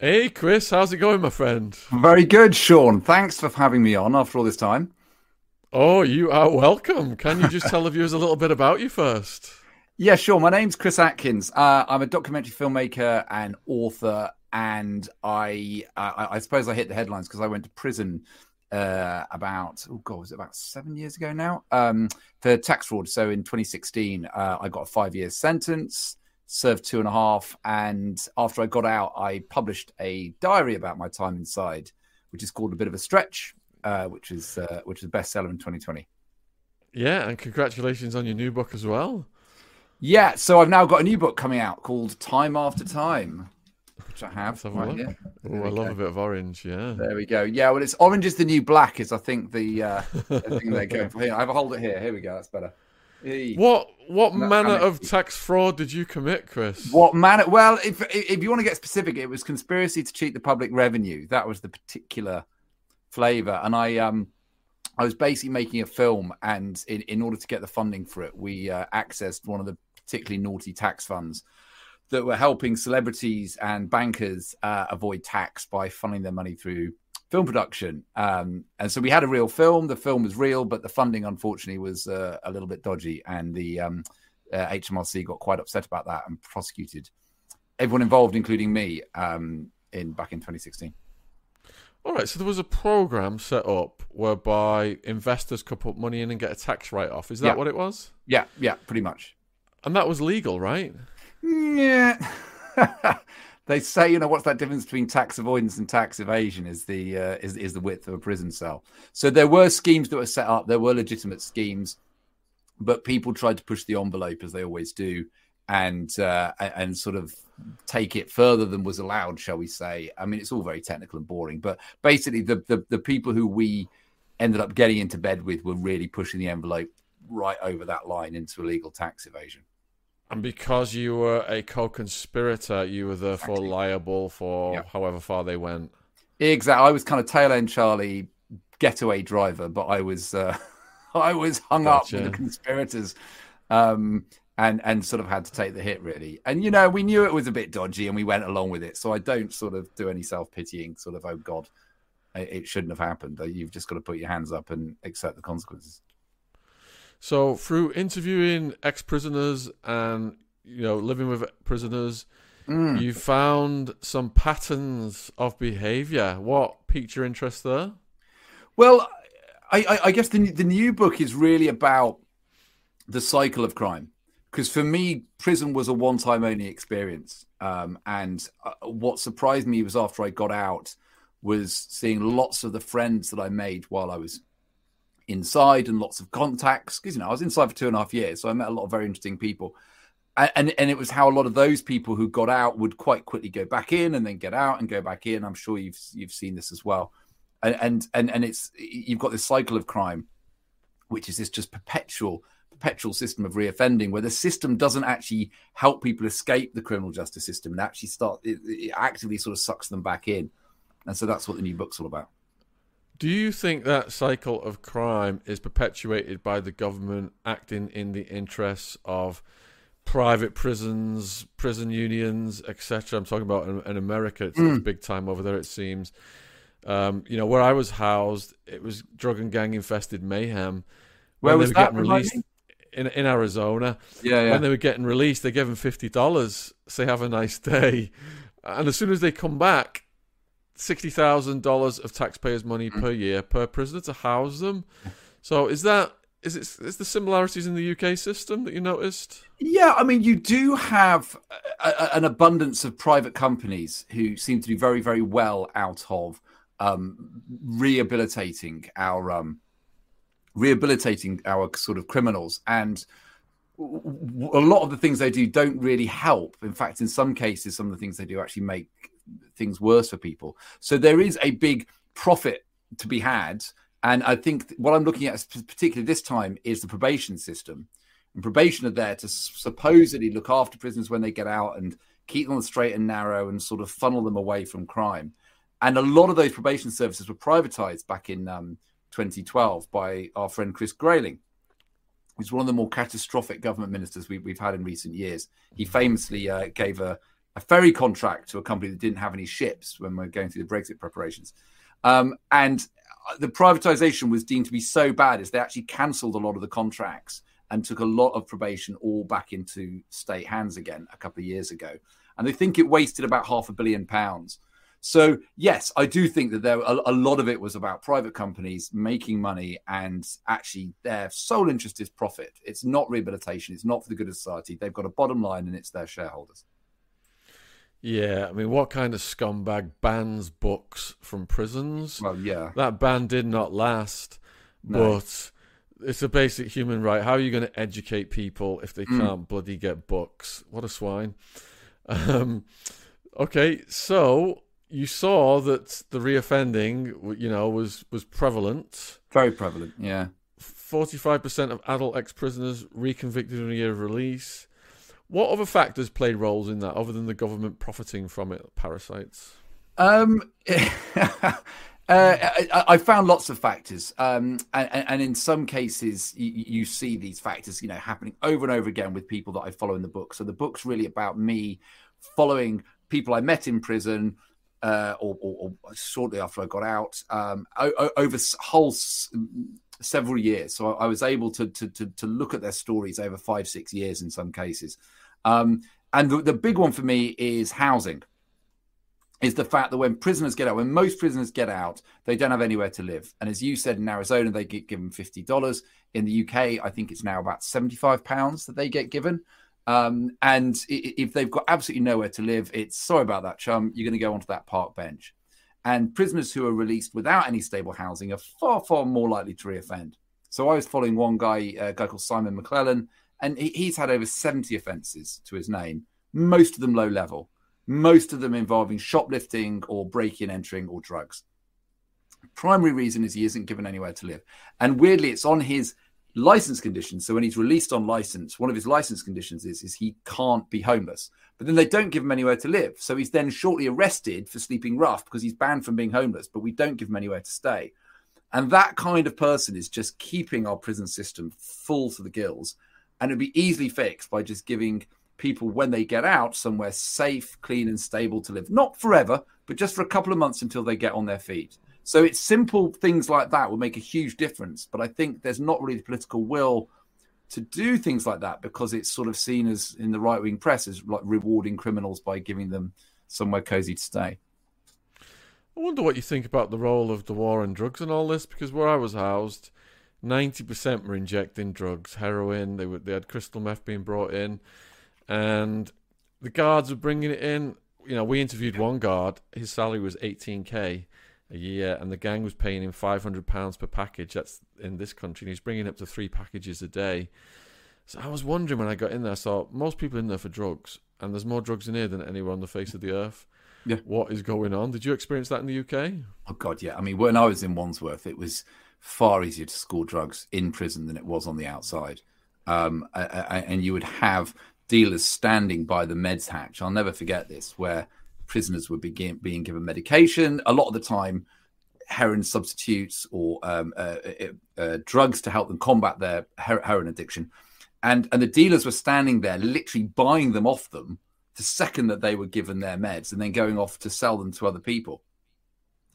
Hey, Chris, how's it going, my friend? Very good, Sean. Thanks for having me on after all this time. Oh, you are welcome. Can you just tell the viewers a little bit about you first? Yeah, sure. My name's Chris Atkins. Uh, I'm a documentary filmmaker and author, and I, I, I suppose I hit the headlines because I went to prison uh, about oh god, was it about seven years ago now um, for tax fraud. So in 2016, uh, I got a five year sentence, served two and a half, and after I got out, I published a diary about my time inside, which is called A Bit of a Stretch, uh, which is uh, which is a bestseller in 2020. Yeah, and congratulations on your new book as well. Yeah, so I've now got a new book coming out called Time After Time which I have. have right here. Oh, I love go. a bit of orange. Yeah. There we go. Yeah, well, it's orange is the new black. Is I think the, uh, the thing they're going for. Here, I have a hold it here. Here we go. That's better. What what no, manner of tax fraud did you commit, Chris? What manner? Well, if if you want to get specific, it was conspiracy to cheat the public revenue. That was the particular flavor, and I um I was basically making a film, and in in order to get the funding for it, we uh, accessed one of the particularly naughty tax funds that were helping celebrities and bankers uh, avoid tax by funneling their money through film production. Um, and so we had a real film. The film was real, but the funding, unfortunately, was uh, a little bit dodgy. And the um, uh, HMRC got quite upset about that and prosecuted everyone involved, including me, um, in back in 2016. All right, so there was a program set up whereby investors could put money in and get a tax write off. Is that yeah. what it was? Yeah, yeah, pretty much. And that was legal, right? Yeah. they say, you know, what's that difference between tax avoidance and tax evasion? Is the uh, is is the width of a prison cell. So there were schemes that were set up. There were legitimate schemes, but people tried to push the envelope as they always do, and uh, and sort of take it further than was allowed, shall we say? I mean, it's all very technical and boring, but basically, the the, the people who we ended up getting into bed with were really pushing the envelope right over that line into illegal tax evasion. And because you were a co-conspirator, you were therefore exactly. liable for yep. however far they went. Exactly. I was kind of tail end Charlie, getaway driver, but I was uh, I was hung gotcha. up with the conspirators, um, and and sort of had to take the hit really. And you know, we knew it was a bit dodgy, and we went along with it. So I don't sort of do any self pitying, sort of oh god, it shouldn't have happened. You've just got to put your hands up and accept the consequences. So through interviewing ex-prisoners and you know living with prisoners, mm. you found some patterns of behaviour. What piqued your interest there? Well, I, I, I guess the the new book is really about the cycle of crime because for me, prison was a one-time only experience. Um, and uh, what surprised me was after I got out was seeing lots of the friends that I made while I was inside and lots of contacts because you know I was inside for two and a half years, so I met a lot of very interesting people. And, and, and it was how a lot of those people who got out would quite quickly go back in and then get out and go back in. I'm sure you've you've seen this as well, and and and, and it's you've got this cycle of crime, which is this just perpetual perpetual system of reoffending where the system doesn't actually help people escape the criminal justice system and actually start it, it actively sort of sucks them back in and so that's what the new book's all about do you think that cycle of crime is perpetuated by the government acting in the interests of private prisons, prison unions, etc.? I'm talking about in, in America. It's, mm. big time over there, it seems. Um, you know, where I was housed, it was drug and gang infested mayhem. Where when was that? Released in in Arizona. Yeah, yeah. When they were getting released, they gave them fifty dollars. Say, have a nice day. And as soon as they come back, sixty thousand dollars of taxpayers' money mm. per year per prisoner to house them. So is that is it is the similarities in the UK system that you noticed? Yeah, I mean, you do have a, a, an abundance of private companies who seem to do very very well out of um, rehabilitating our um, rehabilitating our sort of criminals and a lot of the things they do don't really help. In fact, in some cases, some of the things they do actually make things worse for people. So there is a big profit to be had. And I think what I'm looking at, particularly this time, is the probation system. And probation are there to supposedly look after prisoners when they get out and keep them on the straight and narrow and sort of funnel them away from crime. And a lot of those probation services were privatized back in um, 2012 by our friend Chris Grayling, who's one of the more catastrophic government ministers we, have had in recent years. He famously uh, gave a a ferry contract to a company that didn't have any ships when we are going through the Brexit preparations. Um, and the privatization was deemed to be so bad as they actually cancelled a lot of the contracts and took a lot of probation all back into state hands again a couple of years ago. And they think it wasted about half a billion pounds. So yes, I do think that there a, a, lot of it was about private companies making money and actually their sole interest is profit. It's not rehabilitation. It's not for the good of society. They've got a bottom line and it's their shareholders. Yeah, I mean, what kind of scumbag bans books from prisons? Well, yeah, that ban did not last, no. but it's a basic human right. How are you going to educate people if they mm. can't bloody get books? What a swine. Um, okay, so you saw that the reoffending, you know, was was prevalent. Very prevalent, yeah. Forty-five percent of adult ex-prisoners reconvicted in a year of release. What other factors played roles in that, other than the government profiting from it? Parasites. Um, uh, I, I, found lots of factors, um, and, and, in some cases, you, you, see these factors, you know, happening over and over again with people that I follow in the book. So the book's really about me following people I met in prison, uh, or, or, or, shortly after I got out, um, over whole several years. So I was able to, to, to to look at their stories over five six years in some cases. Um, and the, the big one for me is housing. Is the fact that when prisoners get out, when most prisoners get out, they don't have anywhere to live. And as you said, in Arizona, they get given fifty dollars. In the UK, I think it's now about seventy-five pounds that they get given. Um, and if they've got absolutely nowhere to live, it's sorry about that, chum. You're going to go onto that park bench. And prisoners who are released without any stable housing are far, far more likely to reoffend. So I was following one guy, a guy called Simon McClellan, and he's had over 70 offences to his name, most of them low level, most of them involving shoplifting or breaking, entering, or drugs. Primary reason is he isn't given anywhere to live. And weirdly, it's on his license conditions. So when he's released on license, one of his license conditions is, is he can't be homeless. But then they don't give him anywhere to live. So he's then shortly arrested for sleeping rough because he's banned from being homeless, but we don't give him anywhere to stay. And that kind of person is just keeping our prison system full to the gills. And it'd be easily fixed by just giving people, when they get out, somewhere safe, clean, and stable to live. Not forever, but just for a couple of months until they get on their feet. So it's simple things like that will make a huge difference. But I think there's not really the political will to do things like that because it's sort of seen as in the right wing press as like rewarding criminals by giving them somewhere cozy to stay. I wonder what you think about the role of the war on drugs and all this because where I was housed, ninety percent were injecting drugs, heroin. They were they had crystal meth being brought in, and the guards were bringing it in. You know, we interviewed one guard. His salary was eighteen k, a year, and the gang was paying him five hundred pounds per package. That's in this country, and he's bringing up to three packages a day. So I was wondering when I got in there, I saw most people in there for drugs, and there's more drugs in here than anywhere on the face of the earth. Yeah. What is going on? Did you experience that in the UK? Oh God, yeah. I mean, when I was in Wandsworth, it was far easier to score drugs in prison than it was on the outside. Um, and you would have dealers standing by the meds hatch. I'll never forget this, where prisoners were begin, being given medication. A lot of the time, heroin substitutes or um, uh, uh, uh, drugs to help them combat their heroin addiction. And, and the dealers were standing there, literally buying them off them the second that they were given their meds and then going off to sell them to other people.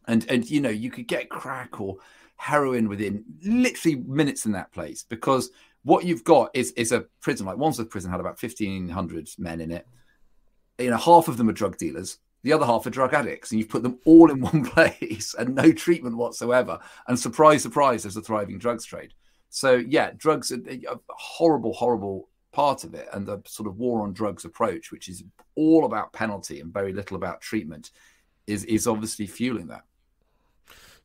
And, and you know, you could get crack or heroin within literally minutes in that place because what you've got is, is a prison like Wandsworth prison had about 1,500 men in it you know, half of them are drug dealers, the other half are drug addicts, and you've put them all in one place and no treatment whatsoever. And surprise, surprise, there's a thriving drugs trade. So yeah, drugs are a horrible, horrible part of it, and the sort of war on drugs approach, which is all about penalty and very little about treatment, is is obviously fueling that.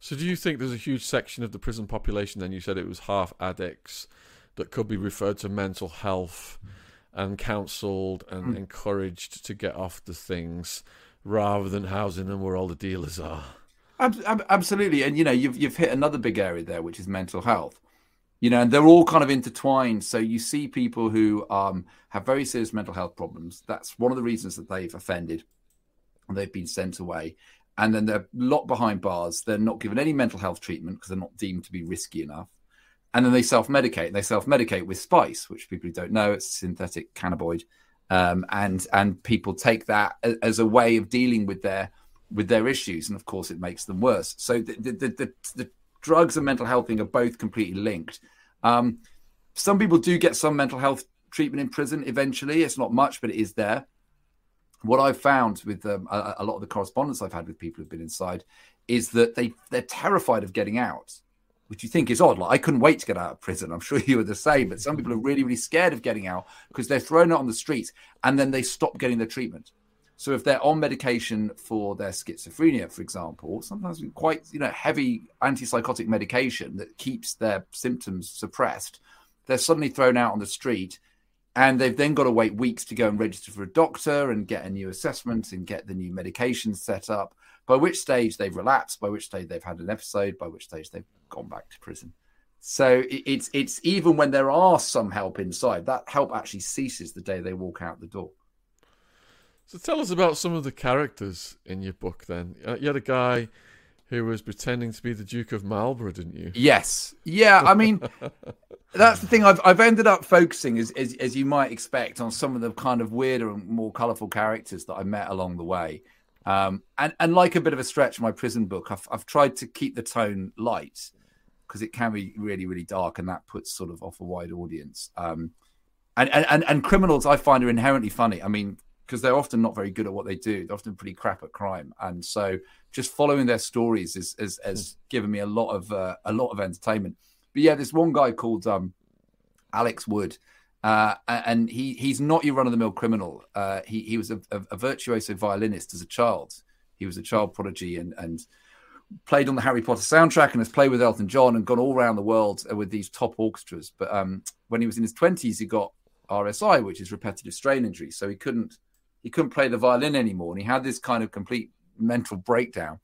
So, do you think there's a huge section of the prison population? Then you said it was half addicts that could be referred to mental health. And counseled and mm. encouraged to get off the things rather than housing them where all the dealers are. Absolutely, and you know you've you've hit another big area there, which is mental health. You know, and they're all kind of intertwined. So you see people who um, have very serious mental health problems. That's one of the reasons that they've offended and they've been sent away. And then they're locked behind bars. They're not given any mental health treatment because they're not deemed to be risky enough and then they self-medicate. They self-medicate with spice, which people don't know it's synthetic cannabinoid, um, and and people take that as a way of dealing with their with their issues, and of course, it makes them worse. So the the the, the drugs and mental health thing are both completely linked. Um, some people do get some mental health treatment in prison eventually. It's not much, but it is there. What I've found with um, a, a lot of the correspondence I've had with people who've been inside is that they they're terrified of getting out which you think is odd. Like I couldn't wait to get out of prison. I'm sure you were the same. But some people are really, really scared of getting out because they're thrown out on the streets and then they stop getting their treatment. So if they're on medication for their schizophrenia, for example, sometimes quite you know heavy antipsychotic medication that keeps their symptoms suppressed, they're suddenly thrown out on the street, and they've then got to wait weeks to go and register for a doctor and get a new assessment and get the new medication set up. By which stage they've relapsed, by which stage they've had an episode, by which stage they've gone back to prison. So it's it's even when there are some help inside, that help actually ceases the day they walk out the door. So tell us about some of the characters in your book. Then uh, you had a guy who was pretending to be the Duke of Marlborough, didn't you? Yes. Yeah. I mean, that's the thing. I've I've ended up focusing, as, as as you might expect, on some of the kind of weirder and more colourful characters that I met along the way. Um, and and like a bit of a stretch, my prison book, I've I've tried to keep the tone light because it can be really really dark, and that puts sort of off a wide audience. Um, and, and and criminals I find are inherently funny. I mean, because they're often not very good at what they do. They're often pretty crap at crime, and so just following their stories is, is has given me a lot of uh, a lot of entertainment. But yeah, there's one guy called um, Alex Wood, uh, and he he's not your run of the mill criminal. Uh, he he was a, a, a, virtuoso violinist as a child. He was a child prodigy and and played on the Harry Potter soundtrack and has played with Elton John and gone all around the world with these top orchestras. But um, when he was in his twenties, he got RSI, which is repetitive strain injury, so he couldn't he couldn't play the violin anymore, and he had this kind of complete mental breakdown,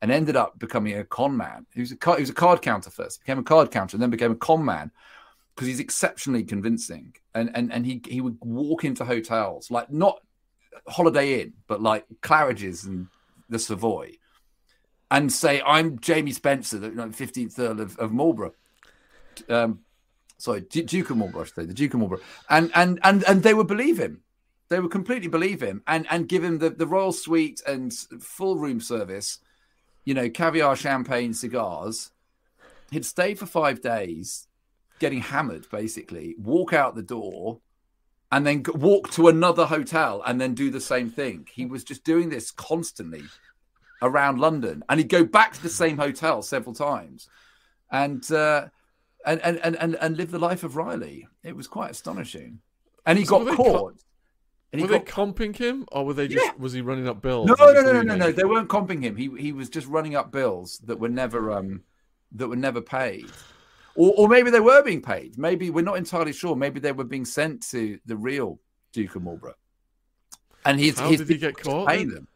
and ended up becoming a con man. He was a he was a card counter first, became a card counter, and then became a con man because he's exceptionally convincing. And and and he he would walk into hotels like not Holiday Inn, but like Claridge's and the Savoy, and say, "I'm Jamie Spencer, the fifteenth Earl of, of Marlborough." Um, sorry, Duke of Marlborough, I should say, the Duke of Marlborough, and and and and they would believe him they would completely believe him and and give him the, the royal suite and full room service, you know, caviar, champagne, cigars. He'd stay for five days, getting hammered, basically, walk out the door, and then walk to another hotel and then do the same thing. He was just doing this constantly around London, and he'd go back to the same hotel several times, and uh, and, and and and live the life of Riley. It was quite astonishing, and he so got caught. Were got... they comping him, or were they just yeah. was he running up bills? No, no, no, no, no, no. They weren't comping him. He he was just running up bills that were never um that were never paid, or or maybe they were being paid. Maybe we're not entirely sure. Maybe they were being sent to the real Duke of Marlborough. And he's how did he get caught? Pay them.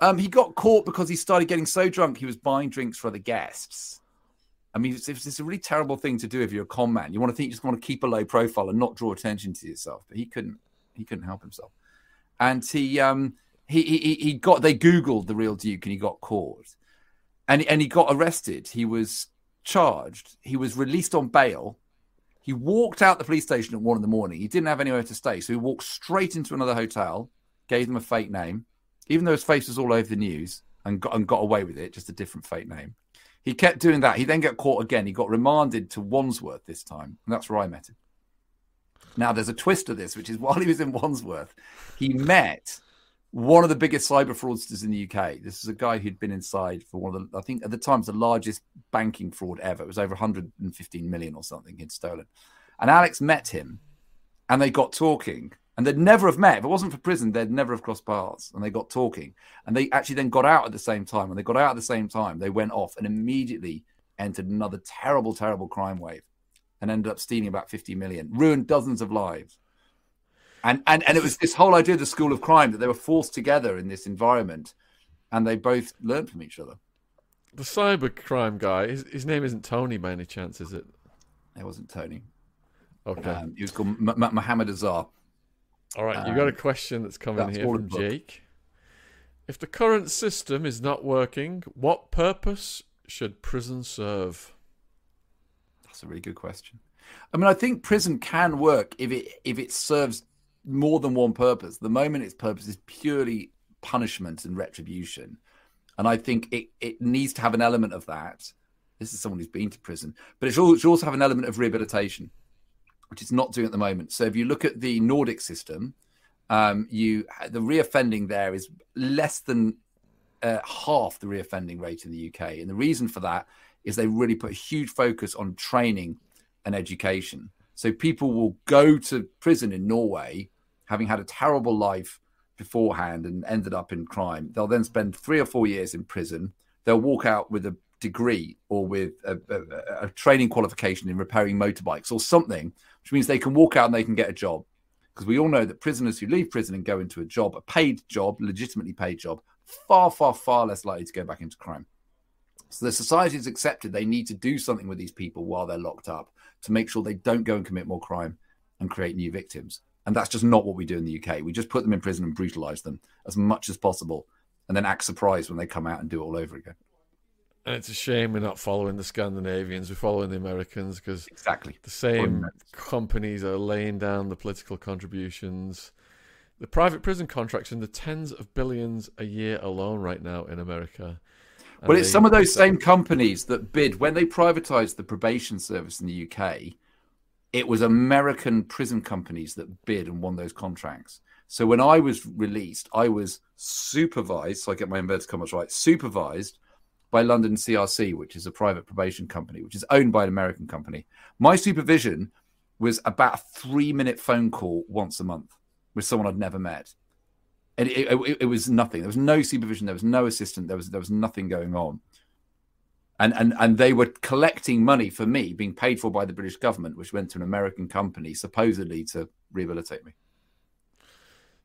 Um, he got caught because he started getting so drunk he was buying drinks for other guests. I mean, it's, it's, a really terrible thing to do if you're a con man. You want to think you just want to keep a low profile and not draw attention to yourself. But he couldn't he couldn't help himself, and he um he he he got they googled the real Duke and he got caught, and and he got arrested. He was charged. He was released on bail. He walked out the police station at one in the morning. He didn't have anywhere to stay, so he walked straight into another hotel, gave them a fake name, even though his face was all over the news, and got and got away with it, just a different fake name. He kept doing that. He then got caught again. He got remanded to Wandsworth this time, and that's where I met him. Now, there's a twist to this, which is while he was in Wandsworth, he met one of the biggest cyber fraudsters in the UK. This is a guy who'd been inside for one of the, I think at the time, the largest banking fraud ever. It was over 115 million or something he'd stolen. And Alex met him and they got talking. And they'd never have met. If it wasn't for prison, they'd never have crossed paths. And they got talking. And they actually then got out at the same time. When they got out at the same time, they went off and immediately entered another terrible, terrible crime wave and ended up stealing about 50 million, ruined dozens of lives. And, and, and it was this whole idea of the school of crime that they were forced together in this environment and they both learned from each other. The cyber crime guy, his, his name isn't Tony by any chance, is it? It wasn't Tony. Okay. Um, he was called M- M- Mohammed Azhar. All right, um, you got a question that's coming that's here from Jake. If the current system is not working, what purpose should prison serve? That's a really good question. I mean, I think prison can work if it if it serves more than one purpose. The moment its purpose is purely punishment and retribution. And I think it, it needs to have an element of that. This is someone who's been to prison, but it should also have an element of rehabilitation, which it's not doing at the moment. So if you look at the Nordic system, um, you the reoffending there is less than uh, half the reoffending rate in the UK, and the reason for that is they really put a huge focus on training and education. So people will go to prison in Norway having had a terrible life beforehand and ended up in crime. They'll then spend three or four years in prison. They'll walk out with a degree or with a, a, a training qualification in repairing motorbikes or something, which means they can walk out and they can get a job. Because we all know that prisoners who leave prison and go into a job, a paid job, legitimately paid job, far, far, far less likely to go back into crime. So the society has accepted they need to do something with these people while they're locked up to make sure they don't go and commit more crime and create new victims. And that's just not what we do in the UK. We just put them in prison and brutalize them as much as possible and then act surprised when they come out and do it all over again. And it's a shame we're not following the Scandinavians. We're following the Americans because exactly the same companies are laying down the political contributions. The private prison contracts in the tens of billions a year alone right now in America. Well, it's some of those same companies that bid when they privatized the probation service in the UK. It was American prison companies that bid and won those contracts. So when I was released, I was supervised. So I get my inverted commas right. Supervised by London CRC, which is a private probation company, which is owned by an American company. My supervision was about a three-minute phone call once a month with someone I'd never met. And it, it, it, was nothing. There was no supervision. There was no assistant. There was there was nothing going on. And and and they were collecting money for me, being paid for by the British government, which went to an American company, supposedly to rehabilitate me.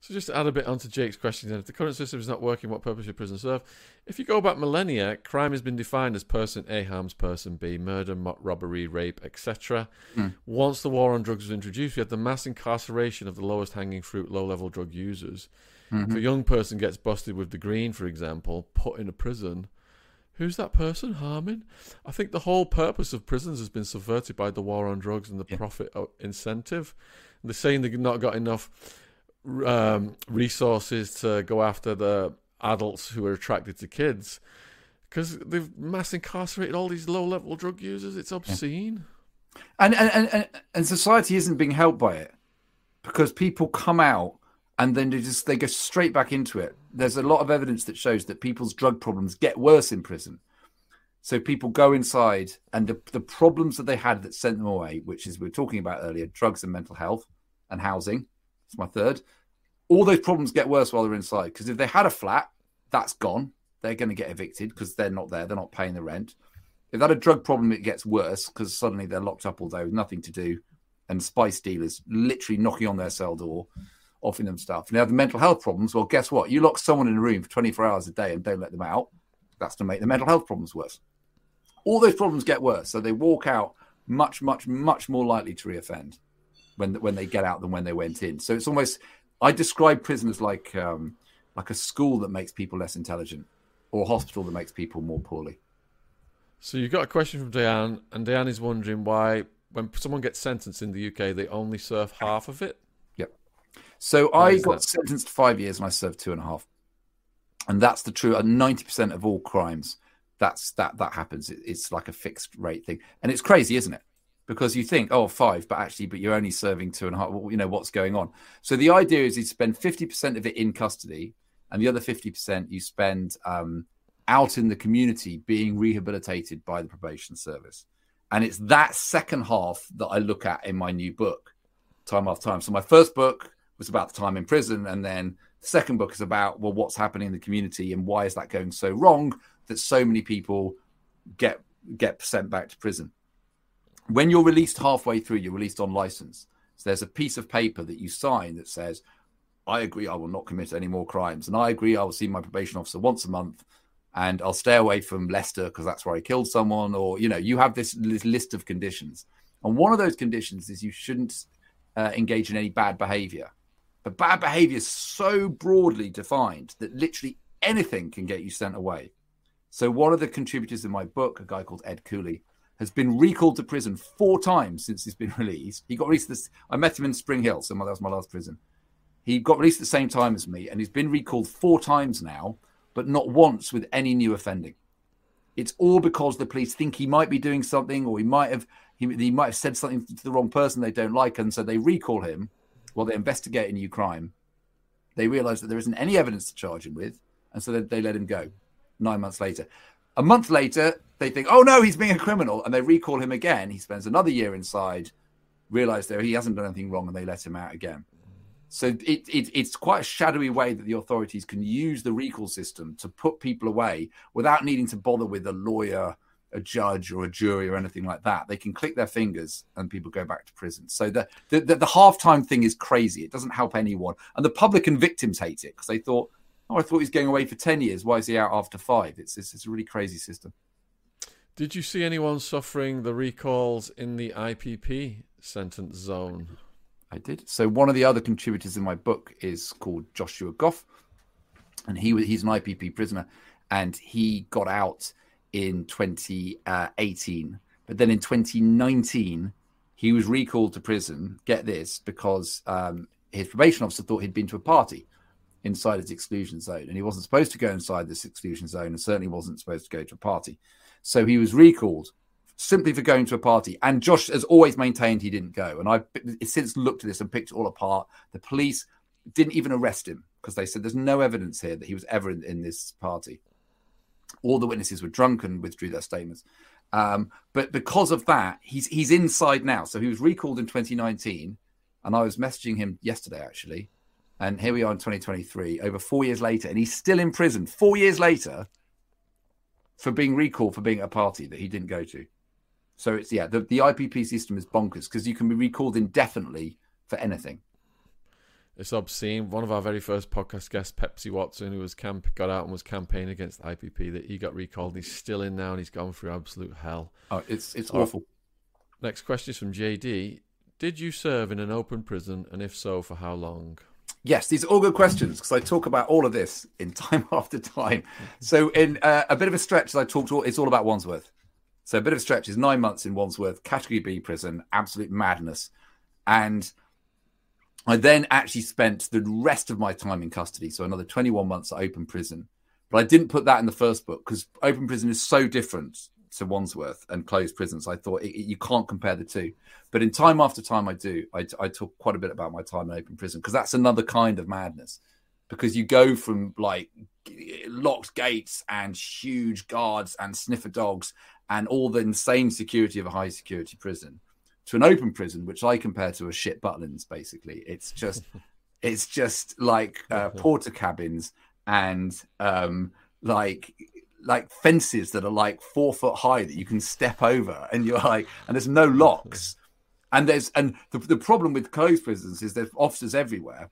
So just to add a bit onto Jake's question, then, if the current system is not working, what purpose should prison serve? If you go back millennia, crime has been defined as person A harms person B, murder, robbery, rape, etc. Mm. Once the war on drugs was introduced, we had the mass incarceration of the lowest hanging fruit, low-level drug users. Mm-hmm. If a young person gets busted with the green, for example, put in a prison, who's that person harming? I think the whole purpose of prisons has been subverted by the war on drugs and the yeah. profit uh, incentive. They're saying they've not got enough um, resources to go after the adults who are attracted to kids because they've mass incarcerated all these low level drug users. It's obscene. And, and, and, and society isn't being helped by it because people come out and then they just they go straight back into it. There's a lot of evidence that shows that people's drug problems get worse in prison. So people go inside and the, the problems that they had that sent them away, which is we were talking about earlier, drugs and mental health and housing, it's my third. All those problems get worse while they're inside because if they had a flat, that's gone. They're going to get evicted because they're not there. They're not paying the rent. If they had a drug problem, it gets worse because suddenly they're locked up all day with nothing to do, and spice dealers literally knocking on their cell door, offering them stuff. Now the mental health problems. Well, guess what? You lock someone in a room for 24 hours a day and don't let them out. That's to make the mental health problems worse. All those problems get worse, so they walk out much, much, much more likely to reoffend when when they get out than when they went in. So it's almost I describe prisoners like um, like a school that makes people less intelligent or a hospital that makes people more poorly. So you've got a question from Diane, and Diane is wondering why when someone gets sentenced in the UK, they only serve half of it. Yep. So why I got that? sentenced to five years and I served two and a half, and that's the true. Ninety percent of all crimes, that's that that happens. it's like a fixed rate thing, and it's crazy, isn't it? Because you think, oh, five, but actually, but you're only serving two and a half. Well, you know what's going on. So the idea is you spend fifty percent of it in custody, and the other fifty percent you spend um, out in the community being rehabilitated by the probation service. And it's that second half that I look at in my new book, time after time. So my first book was about the time in prison, and then the second book is about well, what's happening in the community and why is that going so wrong that so many people get get sent back to prison when you're released halfway through, you're released on license. So there's a piece of paper that you sign that says, I agree I will not commit any more crimes. And I agree I will see my probation officer once a month and I'll stay away from Leicester because that's where I killed someone. Or, you know, you have this, this, list of conditions. And one of those conditions is you shouldn't uh, engage in any bad behavior. But bad behavior is so broadly defined that literally anything can get you sent away. So one of the contributors in my book, a guy called Ed Cooley, has been recalled to prison four times since he's been released. He got released. This, I met him in Spring Hill, so that was my last prison. He got released at the same time as me, and he's been recalled four times now, but not once with any new offending. It's all because the police think he might be doing something, or he might have he, he might have said something to the wrong person they don't like, and so they recall him while they investigate a new crime. They realise that there isn't any evidence to charge him with, and so they, they let him go. Nine months later, a month later, they think, "Oh no, he's being a criminal," and they recall him again. He spends another year inside, realize that he hasn't done anything wrong, and they let him out again. So it, it, it's quite a shadowy way that the authorities can use the recall system to put people away without needing to bother with a lawyer, a judge, or a jury or anything like that. They can click their fingers and people go back to prison. So the the, the, the halftime thing is crazy. It doesn't help anyone, and the public and victims hate it because they thought, "Oh, I thought he was going away for ten years. Why is he out after five? It's it's, it's a really crazy system. Did you see anyone suffering the recalls in the IPP sentence zone? I did. So one of the other contributors in my book is called Joshua Goff, and he he's an IPP prisoner, and he got out in 2018. But then in 2019, he was recalled to prison. Get this, because um, his probation officer thought he'd been to a party inside his exclusion zone, and he wasn't supposed to go inside this exclusion zone, and certainly wasn't supposed to go to a party. So he was recalled simply for going to a party. And Josh has always maintained he didn't go. And I've since looked at this and picked it all apart. The police didn't even arrest him because they said there's no evidence here that he was ever in, in this party. All the witnesses were drunk and withdrew their statements. Um, but because of that, he's he's inside now. So he was recalled in 2019, and I was messaging him yesterday actually. And here we are in 2023, over four years later, and he's still in prison. Four years later, for being recalled for being at a party that he didn't go to. So it's yeah, the, the IPP system is bonkers because you can be recalled indefinitely for anything. It's obscene. One of our very first podcast guests, Pepsi Watson, who was camp got out and was campaigning against the IPP, that he got recalled. He's still in now, and he's gone through absolute hell. Oh, it's it's awful. Next question is from JD. Did you serve in an open prison, and if so, for how long? Yes, these are all good questions because I talk about all of this in time after time. So, in uh, a bit of a stretch, I talked. All, it's all about Wandsworth. So a bit of a stretch is nine months in Wandsworth, category B prison, absolute madness. And I then actually spent the rest of my time in custody, so another 21 months at open prison. But I didn't put that in the first book because open prison is so different to Wandsworth and closed prisons. I thought it, it, you can't compare the two. But in time after time, I do. I, I talk quite a bit about my time in open prison because that's another kind of madness. Because you go from like locked gates and huge guards and sniffer dogs and all the insane security of a high security prison to an open prison, which I compare to a shit Butlins. Basically, it's just it's just like uh, Portakabins and um, like like fences that are like four foot high that you can step over, and you're like, and there's no locks, and there's and the, the problem with closed prisons is there's officers everywhere.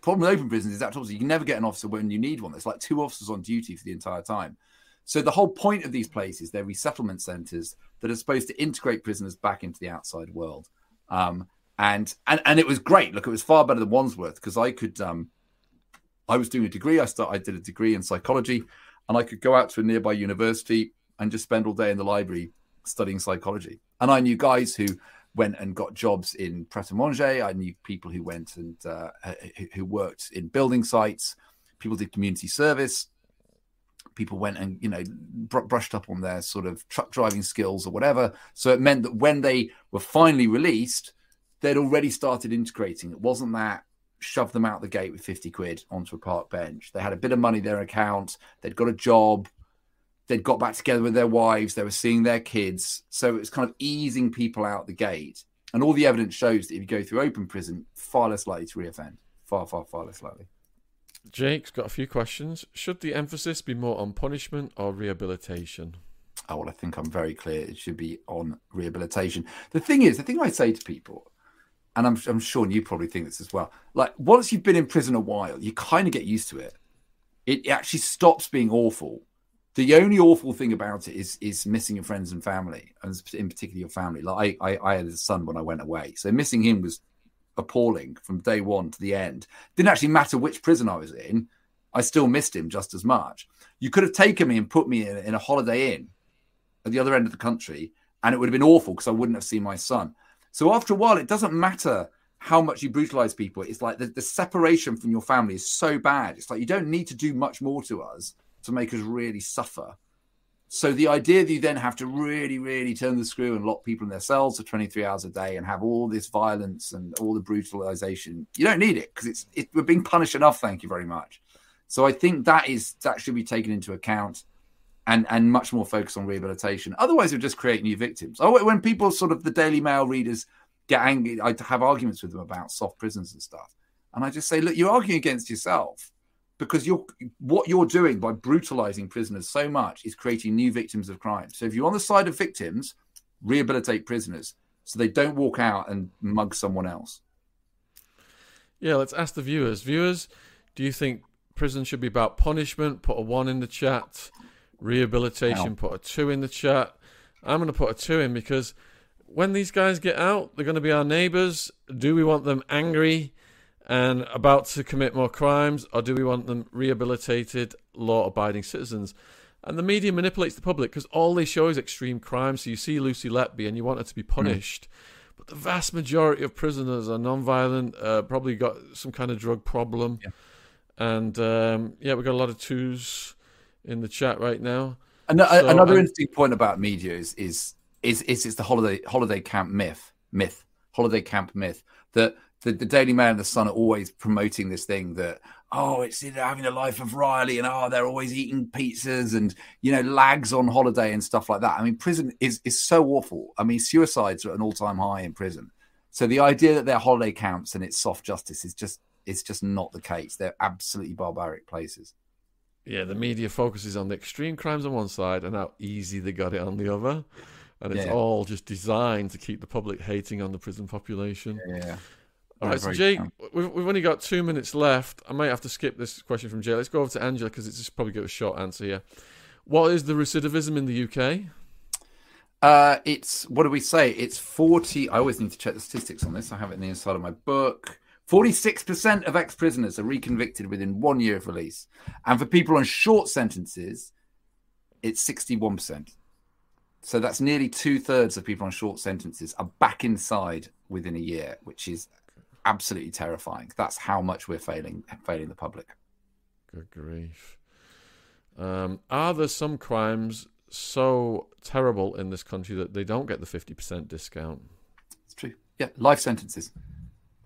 Problem with open prisons is that obviously you can never get an officer when you need one. There's like two officers on duty for the entire time. So the whole point of these places, they're resettlement centres that are supposed to integrate prisoners back into the outside world. Um, and and and it was great. Look, it was far better than Wandsworth because I could. Um, I was doing a degree. I start. I did a degree in psychology, and I could go out to a nearby university and just spend all day in the library studying psychology. And I knew guys who went and got jobs in Pret a Manger. I knew people who went and uh, who worked in building sites. People did community service people went and you know br- brushed up on their sort of truck driving skills or whatever. So it meant that when they were finally released, they'd already started integrating. It wasn't that shove them out the gate with 50 quid onto a park bench. They had a bit of money in their account, they'd got a job, they'd got back together with their wives, they were seeing their kids. So it's kind of easing people out the gate. And all the evidence shows that if you go through open prison, far less likely to reoffend. Far, far, far less likely. Jake's got a few questions. Should the emphasis be more on punishment or rehabilitation? Oh, well, I think I'm very clear. It should be on rehabilitation. The thing is, the thing I say to people, and I'm, I'm sure you probably think this as well, like once you've been in prison a while, you kind of get used to it. It actually stops being awful. The only awful thing about it is is missing your friends and family, and in particular your family. Like I, I, I had a son when I went away, so missing him was appalling from day one to the end. Didn't actually matter which prison I was in. I still missed him just as much. You could have taken me and put me in, in a holiday inn at the other end of the country, and it would have been awful because I wouldn't have seen my son. So after a while, it doesn't matter how much you brutalize people. It's like the, the separation from your family is so bad. It's like you don't need to do much more to us to make us really suffer. So the idea that you then have to really, really turn the screw and lock people in their cells for 23 hours a day and have all this violence and all the brutalization, you don't need it because it's it, we're being punished enough. Thank you very much. So I think that is that should be taken into account and and much more focus on rehabilitation. Otherwise, it'll just create new victims. Oh, when people sort of the Daily Mail readers get angry, I have arguments with them about soft prisons and stuff, and I just say, look, you're arguing against yourself because you're what you're doing by brutalizing prisoners so much is creating new victims of crime. So if you're on the side of victims, rehabilitate prisoners so they don't walk out and mug someone else. Yeah, let's ask the viewers. Viewers, do you think prison should be about punishment? Put a one in the chat. Rehabilitation, put a two in the chat. I'm going to put a two in because when these guys get out, they're going to be our neighbors. Do we want them angry? and about to commit more crimes, or do we want them rehabilitated, law abiding citizens? And the media manipulates the public because all they show is extreme crime. So you see Lucy Letby and you want her to be hmm. punished. Mm. But the vast majority of prisoners are non-violent, uh, probably got some kind of drug problem. Yeah. And um, yeah, we've got a lot of twos in the chat right now. Another, so, another interesting point about media is is is is, is the holiday holiday camp myth myth holiday camp myth that the, the Daily Mail and the Sun are always promoting this thing that oh, it's having a life of Riley, and oh, they're always eating pizzas and you know lags on holiday and stuff like that. I mean, prison is is so awful. I mean, suicides are at an all time high in prison. So the idea that they're holiday camps and it's soft justice is just it's just not the case. They're absolutely barbaric places. Yeah, the media focuses on the extreme crimes on one side and how easy they got it on the other. And it's yeah. all just designed to keep the public hating on the prison population. Yeah. All right, so Jay, we've, we've only got two minutes left. I might have to skip this question from Jay. Let's go over to Angela because it's just probably got a short answer here. What is the recidivism in the UK? Uh, it's what do we say? It's forty. I always need to check the statistics on this. I have it in the inside of my book. Forty-six percent of ex-prisoners are reconvicted within one year of release, and for people on short sentences, it's sixty-one percent. So that's nearly two-thirds of people on short sentences are back inside within a year, which is absolutely terrifying. That's how much we're failing failing the public. Good grief. Um, are there some crimes so terrible in this country that they don't get the fifty percent discount? It's true. Yeah, life sentences.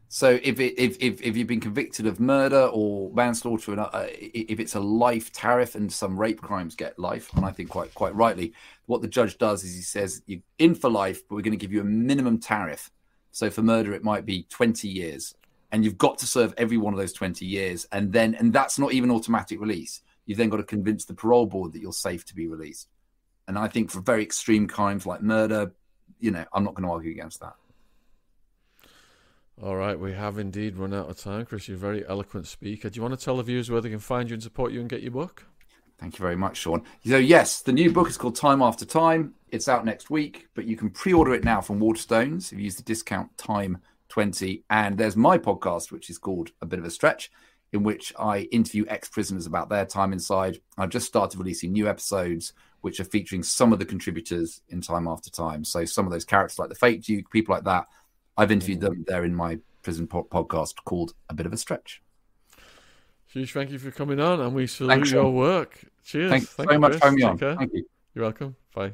So if it, if, if if you've been convicted of murder or manslaughter, and uh, if it's a life tariff, and some rape crimes get life, and I think quite quite rightly, what the judge does is he says you're in for life, but we're going to give you a minimum tariff so for murder, it might be 20 years. And you've got to serve every one of those 20 years. And then, and that's not even automatic release. You've then got to convince the parole board that you're safe to be released. And I think for very extreme crimes like murder, you know, I'm not going to argue against that. All right, we have indeed run out of time, Chris. You're a very eloquent speaker. Do you want to tell the viewers where they can find you and support you and get your book? Thank you very much, Sean. So, yes, the new book is called Time After Time. It's out next week, but you can pre-order it now from Waterstones if you use the discount time 20. And there's my podcast, which is called A Bit of a Stretch, in which I interview ex-prisoners about their time inside. I've just started releasing new episodes, which are featuring some of the contributors in Time After Time. So some of those characters, like the Fake Duke, people like that, I've interviewed mm. them there in my prison po- podcast called A Bit of a Stretch. Huge thank you for coming on, and we salute Thanks, your work. Cheers. Thanks Thank very much for having me on. Thank you. You're welcome. Bye.